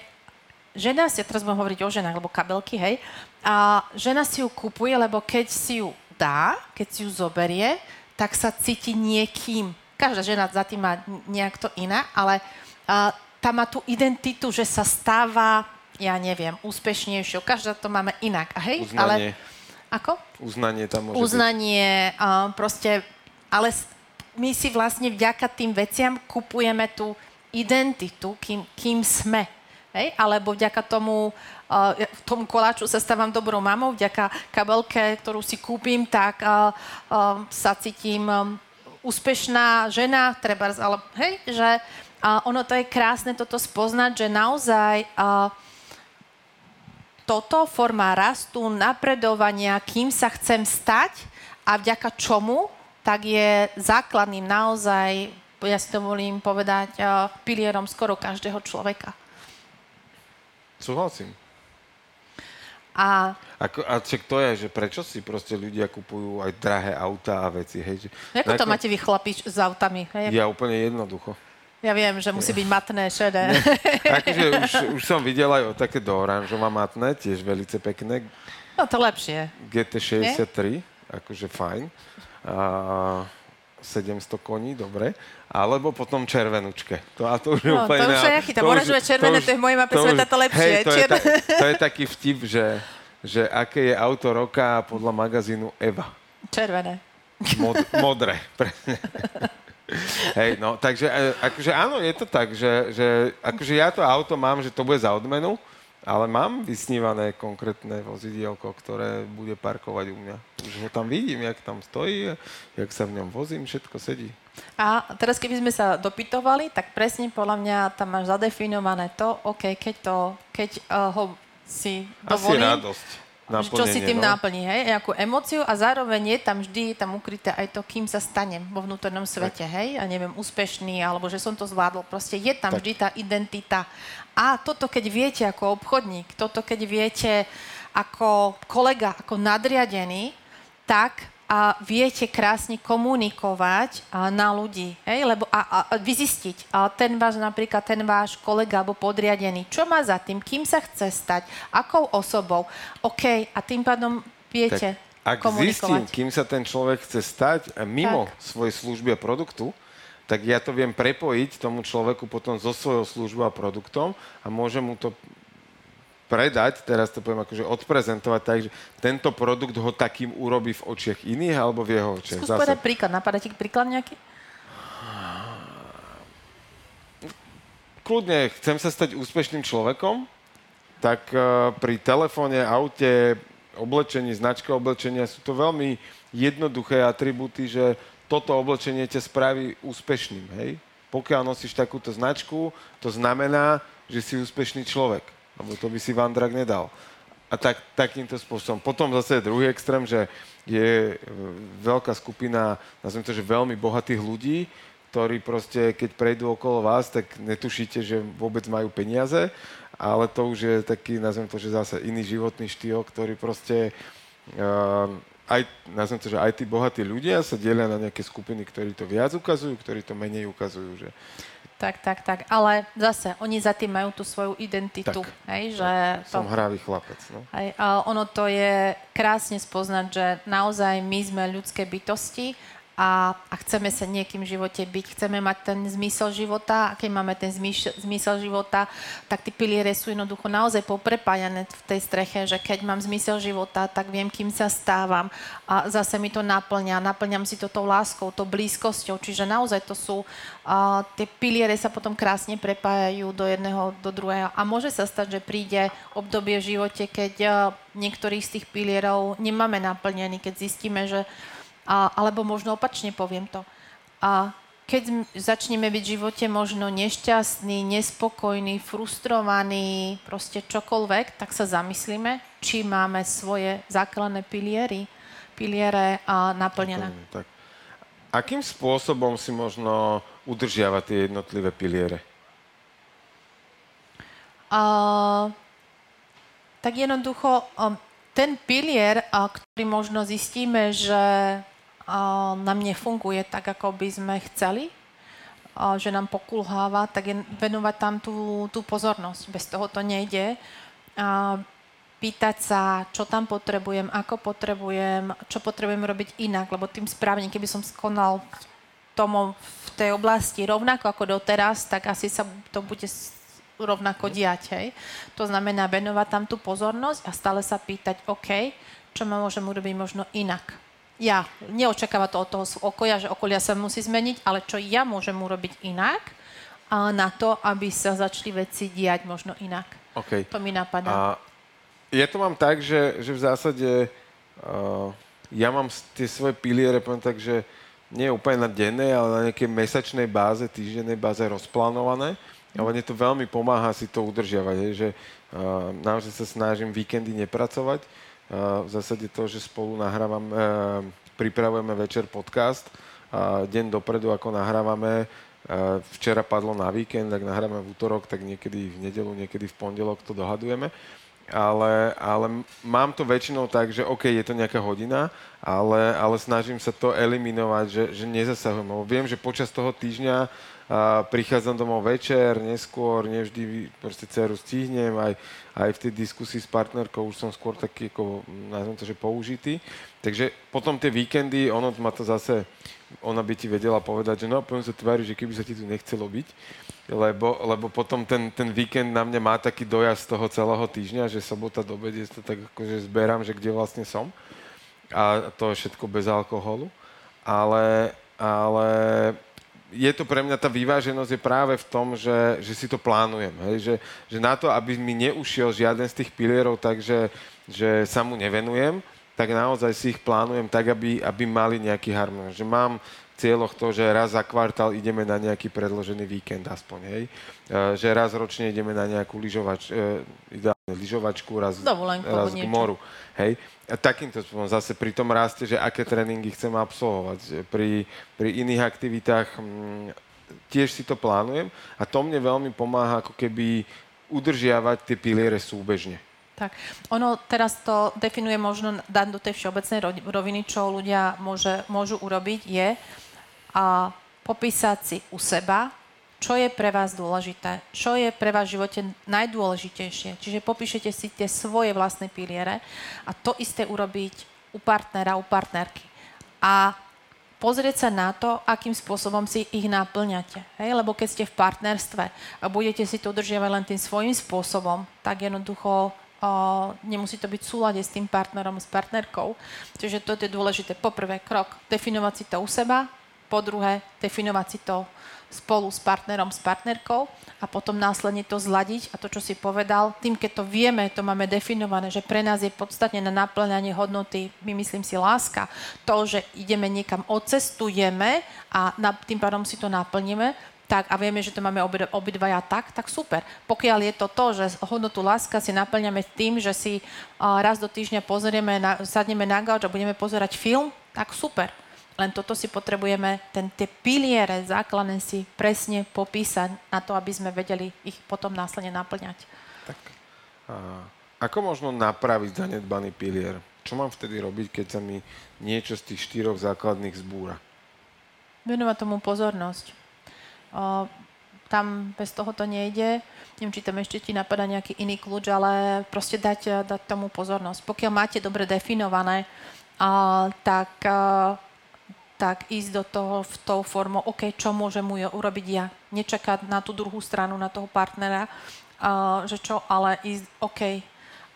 žena si, teraz budem hovoriť o ženách, lebo kabelky, hej, a žena si ju kupuje, lebo keď si ju dá, keď si ju zoberie, tak sa cíti niekým. Každá žena za tým má nejak to iná, ale uh, tá má tú identitu, že sa stáva, ja neviem, úspešnejšou. Každá to máme inak. A hej, Uznanie. ale... Ako? Uznanie tam môže Uznanie, byť. Uh, proste ale my si vlastne vďaka tým veciam kupujeme tú identitu, kým, kým sme. Hej? Alebo vďaka tomu, uh, tomu koláču sa stávam dobrou mamou, vďaka kabelke, ktorú si kúpim, tak uh, uh, sa cítim um, úspešná žena, treba, ale hej, že uh, ono to je krásne toto spoznať, že naozaj uh, toto forma rastu, napredovania, kým sa chcem stať a vďaka čomu tak je základným naozaj, ja si to volím povedať, eh, pilierom skoro každého človeka. Súhlasím. A, Ako, a čo to je, že prečo si proste ľudia kupujú aj drahé auta a veci, hej? Že, ako to máte vy chlapi s autami? Hej? Ja úplne jednoducho. Ja viem, že musí byť matné, šedé. akože už, už som videl aj o také do oranžová matné, tiež velice pekné. No to lepšie. GT63, Nie? akože fajn a 700 koní, dobre. Alebo potom červenúčke. To, a to už no, úplne... To už je aký, tam oranžové červené, to, je v mojej mape sveta to lepšie. Hej, to, je ta, to je taký vtip, že, že aké je auto roka podľa magazínu Eva. Červené. Mod, modré, presne. Hej, no, takže e, akože áno, je to tak, že, že akože ja to auto mám, že to bude za odmenu, ale mám vysnívané konkrétne vozidielko, ktoré bude parkovať u mňa. Už ho tam vidím, jak tam stojí, jak sa v ňom vozím, všetko sedí. A teraz keby sme sa dopytovali, tak presne podľa mňa tam máš zadefinované to, OK, keď, to, keď uh, ho si dovolím. Asi radosť. Naplnenie, čo si tým no? náplní, hej, nejakú emóciu a zároveň je tam vždy tam ukryté aj to, kým sa stanem vo vnútornom svete, tak. hej, a neviem, úspešný, alebo že som to zvládol, proste je tam tak. vždy tá identita. A toto, keď viete ako obchodník, toto, keď viete ako kolega, ako nadriadený, tak a viete krásne komunikovať a, na ľudí, hej? Lebo, a, a vyzistiť a ten váš, napríklad ten váš kolega alebo podriadený, čo má za tým, kým sa chce stať, akou osobou, OK, a tým pádom viete tak, ak zistím, kým sa ten človek chce stať mimo tak. svojej služby a produktu, tak ja to viem prepojiť tomu človeku potom so svojou službou a produktom a môžem mu to predať, teraz to poviem akože odprezentovať tak, že tento produkt ho takým urobí v očiach iných alebo v jeho očiach. Skús povedať príklad. Napadá ti príklad nejaký? Kľudne, chcem sa stať úspešným človekom, tak uh, pri telefóne, aute, oblečení, značka oblečenia sú to veľmi jednoduché atributy, že toto oblečenie ťa spraví úspešným, hej? Pokiaľ nosíš takúto značku, to znamená, že si úspešný človek lebo to by si Vandrak nedal. A tak, takýmto spôsobom. Potom zase druhý extrém, že je e, veľká skupina, nazvem to, že veľmi bohatých ľudí, ktorí proste, keď prejdú okolo vás, tak netušíte, že vôbec majú peniaze, ale to už je taký, nazvem to, že zase iný životný štýl, ktorý proste uh, aj, nazvem to, že aj tí bohatí ľudia sa delia na nejaké skupiny, ktorí to viac ukazujú, ktorí to menej ukazujú. Že Tak, tak, tak. Ale zase, oni za tým majú tú svoju identitu. Tak. Hej, že Som hravý chlapec. No. Hej, a ono to je krásne spoznať, že naozaj my sme ľudské bytosti a, a chceme sa niekým v živote byť, chceme mať ten zmysel života a keď máme ten zmysel, zmysel života, tak tie piliere sú jednoducho naozaj poprepájané v tej streche, že keď mám zmysel života, tak viem, kým sa stávam a zase mi to naplňa, naplňam si to tou láskou, tou blízkosťou, čiže naozaj to sú, a, tie piliere sa potom krásne prepájajú do jedného, do druhého. A môže sa stať, že príde obdobie v živote, keď a, niektorých z tých pilierov nemáme naplnený, keď zistíme, že a, alebo možno opačne poviem to. A keď začneme byť v živote možno nešťastný, nespokojný, frustrovaný, proste čokoľvek, tak sa zamyslíme, či máme svoje základné piliery, piliere a naplnené. Tak. Akým spôsobom si možno udržiavať tie jednotlivé piliere? A, tak jednoducho, um, ten pilier, a, ktorý možno zistíme, že nám nefunguje tak, ako by sme chceli, že nám pokulháva, tak je venovať tam tú, tú pozornosť. Bez toho to nejde. A, pýtať sa, čo tam potrebujem, ako potrebujem, čo potrebujem robiť inak, lebo tým správne, keby som skonal tomu, v tej oblasti rovnako ako doteraz, tak asi sa to bude rovnako diať. Hej. To znamená venovať tam tú pozornosť a stále sa pýtať, OK, čo ma môžem urobiť možno inak. Ja, neočakáva to od toho okolia, že okolia sa musí zmeniť, ale čo ja môžem urobiť inak a na to, aby sa začali veci diať možno inak. OK. To mi napadá. A ja to mám tak, že, že v zásade uh, ja mám tie svoje piliere, poviem tak, že nie úplne na dennej, ale na nejakej mesačnej báze, týždennej báze rozplánované. Ale mne to veľmi pomáha si to udržiavať, hej, že uh, naozaj sa snažím víkendy nepracovať. V zásade to, že spolu nahrávame, uh, pripravujeme večer podcast, a deň dopredu, ako nahrávame, uh, včera padlo na víkend, tak nahrávame v útorok, tak niekedy v nedelu, niekedy v pondelok to dohadujeme ale, ale mám to väčšinou tak, že OK, je to nejaká hodina, ale, ale snažím sa to eliminovať, že, že nezasahujem. Viem, že počas toho týždňa a prichádzam domov večer, neskôr, nevždy proste dceru stihnem, aj, aj v tej diskusii s partnerkou už som skôr taký, ako, nazvem to, že použitý. Takže potom tie víkendy, ono ma to zase, ona by ti vedela povedať, že no, poviem sa tvári, že keby sa ti tu nechcelo byť, lebo, lebo potom ten, ten víkend na mňa má taký dojazd z toho celého týždňa, že sobota do obede to tak akože zberám, že kde vlastne som. A to všetko bez alkoholu. Ale, ale je to pre mňa, tá vyváženosť je práve v tom, že, že si to plánujem. Hej? Že, že na to, aby mi neušiel žiaden z tých pilierov, takže že sa mu nevenujem, tak naozaj si ich plánujem tak, aby, aby mali nejaký harmonium. Že mám cieľoch to, že raz za kvartál ideme na nejaký predložený víkend aspoň, hej. E, že raz ročne ideme na nejakú lyžovač, e, lyžovačku, raz, Dovolenku raz k moru, hej. A takýmto spôsobom zase pri tom raste, že aké tréningy chcem absolvovať. Pri, pri iných aktivitách mm, tiež si to plánujem a to mne veľmi pomáha ako keby udržiavať tie piliere súbežne. Tak, ono teraz to definuje možno dať do tej všeobecnej ro- roviny, čo ľudia môže, môžu urobiť, je a popísať si u seba, čo je pre vás dôležité, čo je pre vás v živote najdôležitejšie. Čiže popíšete si tie svoje vlastné piliere a to isté urobiť u partnera, u partnerky. A pozrieť sa na to, akým spôsobom si ich naplňate. Hej? Lebo keď ste v partnerstve a budete si to udržiavať len tým svojím spôsobom, tak jednoducho o, nemusí to byť v súlade s tým partnerom, s partnerkou. Čiže to je dôležité. Poprvé krok, definovať si to u seba, po druhé, definovať si to spolu s partnerom, s partnerkou a potom následne to zladiť a to, čo si povedal, tým, keď to vieme, to máme definované, že pre nás je podstatne na naplňanie hodnoty, my myslím si láska, to, že ideme niekam, odcestujeme a na, tým pádom si to naplníme, tak a vieme, že to máme obi, obidvaja tak, tak super. Pokiaľ je to to, že hodnotu láska si naplňame tým, že si a, raz do týždňa pozrieme, na, sadneme na gauč a budeme pozerať film, tak super. Len toto si potrebujeme, ten, tie piliere základné si presne popísať na to, aby sme vedeli ich potom následne naplňať. Tak. A ako možno napraviť zanedbaný pilier? Čo mám vtedy robiť, keď sa mi niečo z tých štyroch základných zbúra? Venovať tomu pozornosť. O, tam bez toho to nejde. Neviem, či tam ešte ti napadá nejaký iný kľúč, ale proste dať, dať tomu pozornosť. Pokiaľ máte dobre definované, a, tak, a, tak ísť do toho v tou formou, OK, čo môžem mu urobiť ja. Nečakať na tú druhú stranu, na toho partnera, a, že čo, ale ísť OK.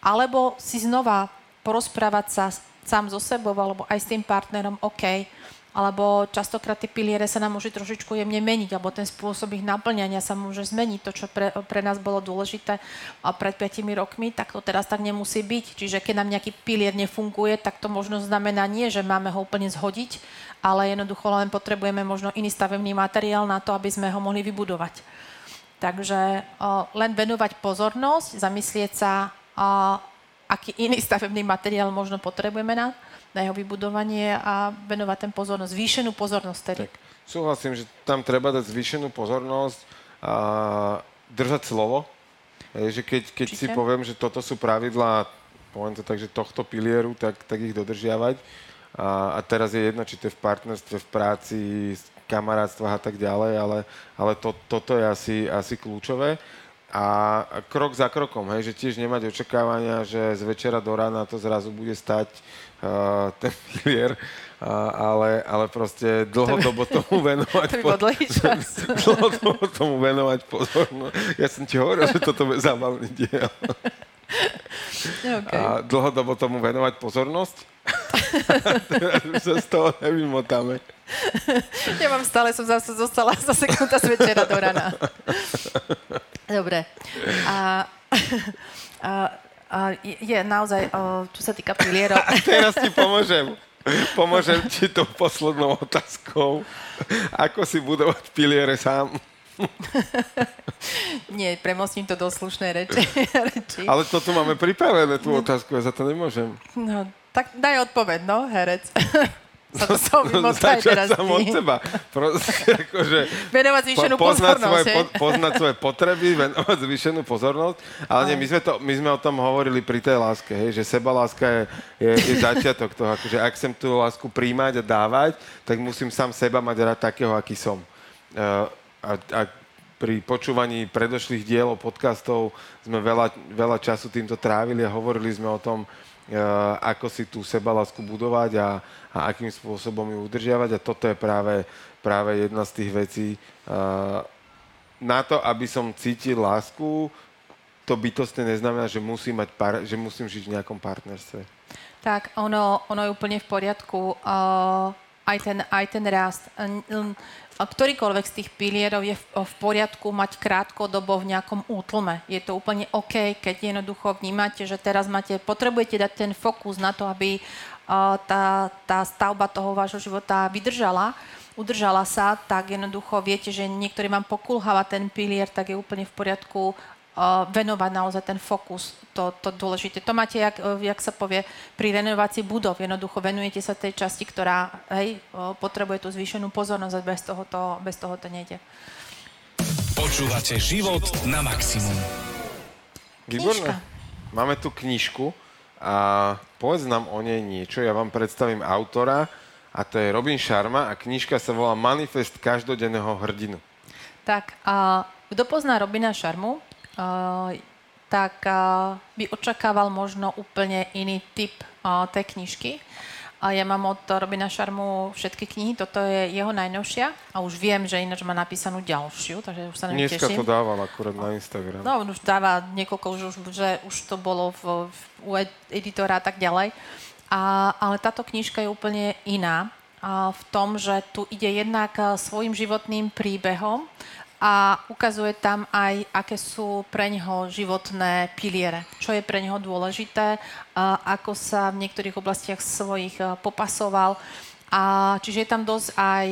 Alebo si znova porozprávať sa sám so sebou, alebo aj s tým partnerom, OK, alebo častokrát tie piliere sa nám môže trošičku jemne meniť, alebo ten spôsob ich naplňania sa môže zmeniť. To, čo pre, pre nás bolo dôležité pred 5 rokmi, tak to teraz tak nemusí byť. Čiže keď nám nejaký pilier nefunguje, tak to možno znamená nie, že máme ho úplne zhodiť, ale jednoducho len potrebujeme možno iný stavebný materiál na to, aby sme ho mohli vybudovať. Takže len venovať pozornosť, zamyslieť sa, aký iný stavebný materiál možno potrebujeme na na jeho vybudovanie a venovať ten pozornosť, zvýšenú pozornosť tedy. Tak, súhlasím, že tam treba dať zvýšenú pozornosť a držať slovo. Je, že keď, keď si poviem, že toto sú pravidlá, poviem to tak, že tohto pilieru, tak, tak ich dodržiavať. A, a teraz je jedno, či to je v partnerstve, v práci, kamarátstvách a tak ďalej, ale, ale to, toto je asi, asi kľúčové. A krok za krokom, hej, že tiež nemať očakávania, že z večera do rána to zrazu bude stať uh, ten pilier, uh, ale, ale proste dlhodobo tomu venovať... To by dlhý čas. dlhodobo tomu venovať pozornosť. Ja som ti hovoril, že toto je zábavný diel. Okay. A dlhodobo tomu venovať pozornosť. Už sa z toho nevymotáme. Ja mám stále, som zase zostala za sekunda z večera do rana. Dobre. A, a, a je naozaj, čo sa týka pilierov... A teraz ti pomôžem. Pomôžem ti tou poslednou otázkou. Ako si budovať piliere sám? Nie, premostím to do slušnej reči. reči. Ale to tu máme pripravené, tú otázku, ja za to nemôžem. No, tak daj odpoveď, no, herec. Sa to som no, teraz som od seba. Proste, akože, venovať zvýšenú po, poznať pozornosť. Svoje, po, poznať svoje potreby, venovať zvýšenú pozornosť. Ale nie, my sme, to, my sme o tom hovorili pri tej láske, hej, že seba láska je, je, je začiatok toho. Akože ak chcem tú lásku príjmať a dávať, tak musím sám seba mať rád takého, aký som. Uh, a, a pri počúvaní predošlých dielov, podcastov sme veľa, veľa času týmto trávili a hovorili sme o tom, uh, ako si tú sebalásku budovať a, a akým spôsobom ju udržiavať. A toto je práve, práve jedna z tých vecí. Na to, aby som cítil lásku, to bytostne neznamená, že musím, mať par, že musím žiť v nejakom partnerstve. Tak, ono, ono je úplne v poriadku. Uh, aj, ten, aj ten rast ktorýkoľvek z tých pilierov je v, poriadku mať krátkodobo v nejakom útlme. Je to úplne OK, keď jednoducho vnímate, že teraz máte, potrebujete dať ten fokus na to, aby tá, tá stavba toho vášho života vydržala, udržala sa, tak jednoducho viete, že niektorý vám pokulháva ten pilier, tak je úplne v poriadku venovať naozaj ten fokus, to, to dôležité. To máte, jak, jak sa povie, pri renovácii budov. Jednoducho venujete sa tej časti, ktorá hej, potrebuje tú zvýšenú pozornosť a bez toho to, bez toho to nejde. Počúvate život na maximum. Výborné. Máme tu knižku a povedz nám o nej niečo. Ja vám predstavím autora a to je Robin Sharma a knižka sa volá Manifest každodenného hrdinu. Tak, a kto pozná Robina Sharmu, a, tak by očakával možno úplne iný typ tej knižky. A ja mám od Robina Šarmu všetky knihy, toto je jeho najnovšia a už viem, že ináč má napísanú ďalšiu, takže už sa na Dneska teším. to dával akurát na Instagram. No, už dáva niekoľko, už, už, že už to bolo v, v, u editora a tak ďalej. A, ale táto knižka je úplne iná a v tom, že tu ide jednak svojim životným príbehom a ukazuje tam aj, aké sú pre neho životné piliere, čo je pre neho dôležité, ako sa v niektorých oblastiach svojich popasoval. A čiže je tam dosť aj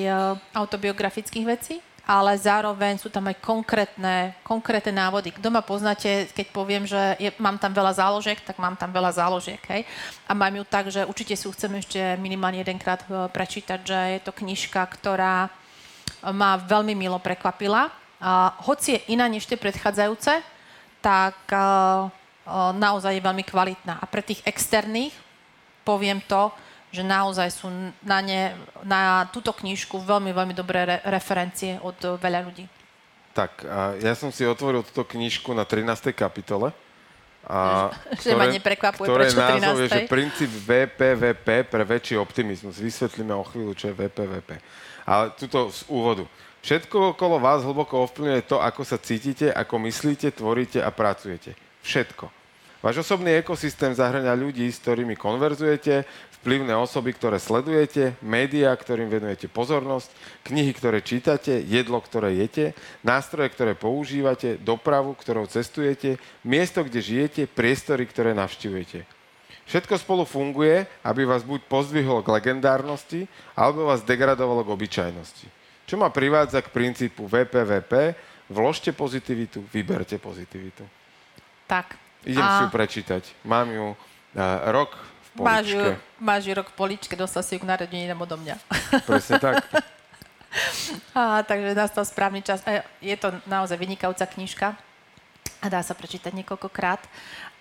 autobiografických vecí, ale zároveň sú tam aj konkrétne, konkrétne návody. Kto ma poznáte, keď poviem, že je, mám tam veľa záložiek, tak mám tam veľa záložiek. Hej? A mám ju tak, že určite si ju chcem ešte minimálne jedenkrát e, prečítať, že je to knižka, ktorá ma veľmi milo prekvapila. A hoci je iná než tie predchádzajúce, tak a, a, naozaj je veľmi kvalitná. A pre tých externých poviem to, že naozaj sú na, ne, na túto knižku veľmi, veľmi dobré re, referencie od veľa ľudí. tak, a ja som si otvoril túto knižku na 13. kapitole. A, Že ma neprekvapuje, ktoré prečo názov je, 13.. že princíp VPVP pre väčší optimizmus. Vysvetlíme o chvíľu, čo je VPVP. Ale tuto z úvodu. Všetko okolo vás hlboko ovplyvňuje to, ako sa cítite, ako myslíte, tvoríte a pracujete. Všetko. Váš osobný ekosystém zahrňa ľudí, s ktorými konverzujete, vplyvné osoby, ktoré sledujete, médiá, ktorým venujete pozornosť, knihy, ktoré čítate, jedlo, ktoré jete, nástroje, ktoré používate, dopravu, ktorou cestujete, miesto, kde žijete, priestory, ktoré navštívujete. Všetko spolu funguje, aby vás buď pozdvihlo k legendárnosti, alebo vás degradovalo k obyčajnosti. Čo ma privádza k princípu VPVP, vložte pozitivitu, vyberte pozitivitu. Tak. Idem si ju prečítať. Mám ju uh, rok v máš ju, poličke. máš ju rok v poličke, dostal si ju k narodeninám odo mňa. Presne tak. Á, takže nastal správny čas. A je to naozaj vynikajúca knižka a dá sa prečítať niekoľkokrát.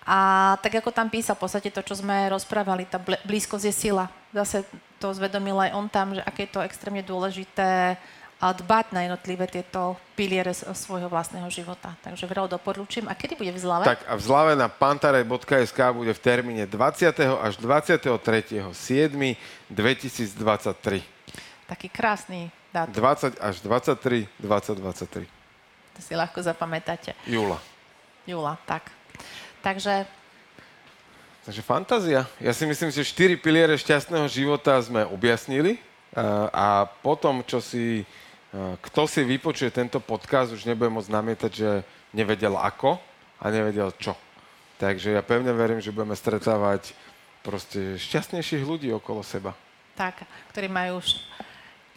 A tak ako tam písal, v podstate to, čo sme rozprávali, tá bl- blízkosť je sila. Zase to zvedomil aj on tam, že aké je to extrémne dôležité dbať na jednotlivé tieto piliere svojho vlastného života. Takže veľmi doporučím. A kedy bude v Zlave? tak a v zlave na pantarej.sk bude v termíne 20. až 23. 7. 2023. Taký krásny dátum. 20 až 23 2023. To si ľahko zapamätáte. Júla. Júla, tak. Takže Takže fantázia. Ja si myslím, že štyri piliere šťastného života sme objasnili a, a potom, čo si, a, kto si vypočuje tento podcast, už nebude môcť namietať, že nevedel ako a nevedel čo. Takže ja pevne verím, že budeme stretávať proste šťastnejších ľudí okolo seba. tak, ktorí majú už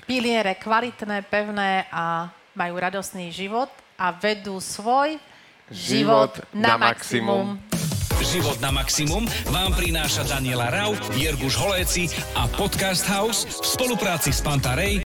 piliere kvalitné, pevné a majú radostný život a vedú svoj život, na, maximum. Život na maximum vám prináša Daniela Rau, Jirguš Holéci a Podcast House v spolupráci s Pantarej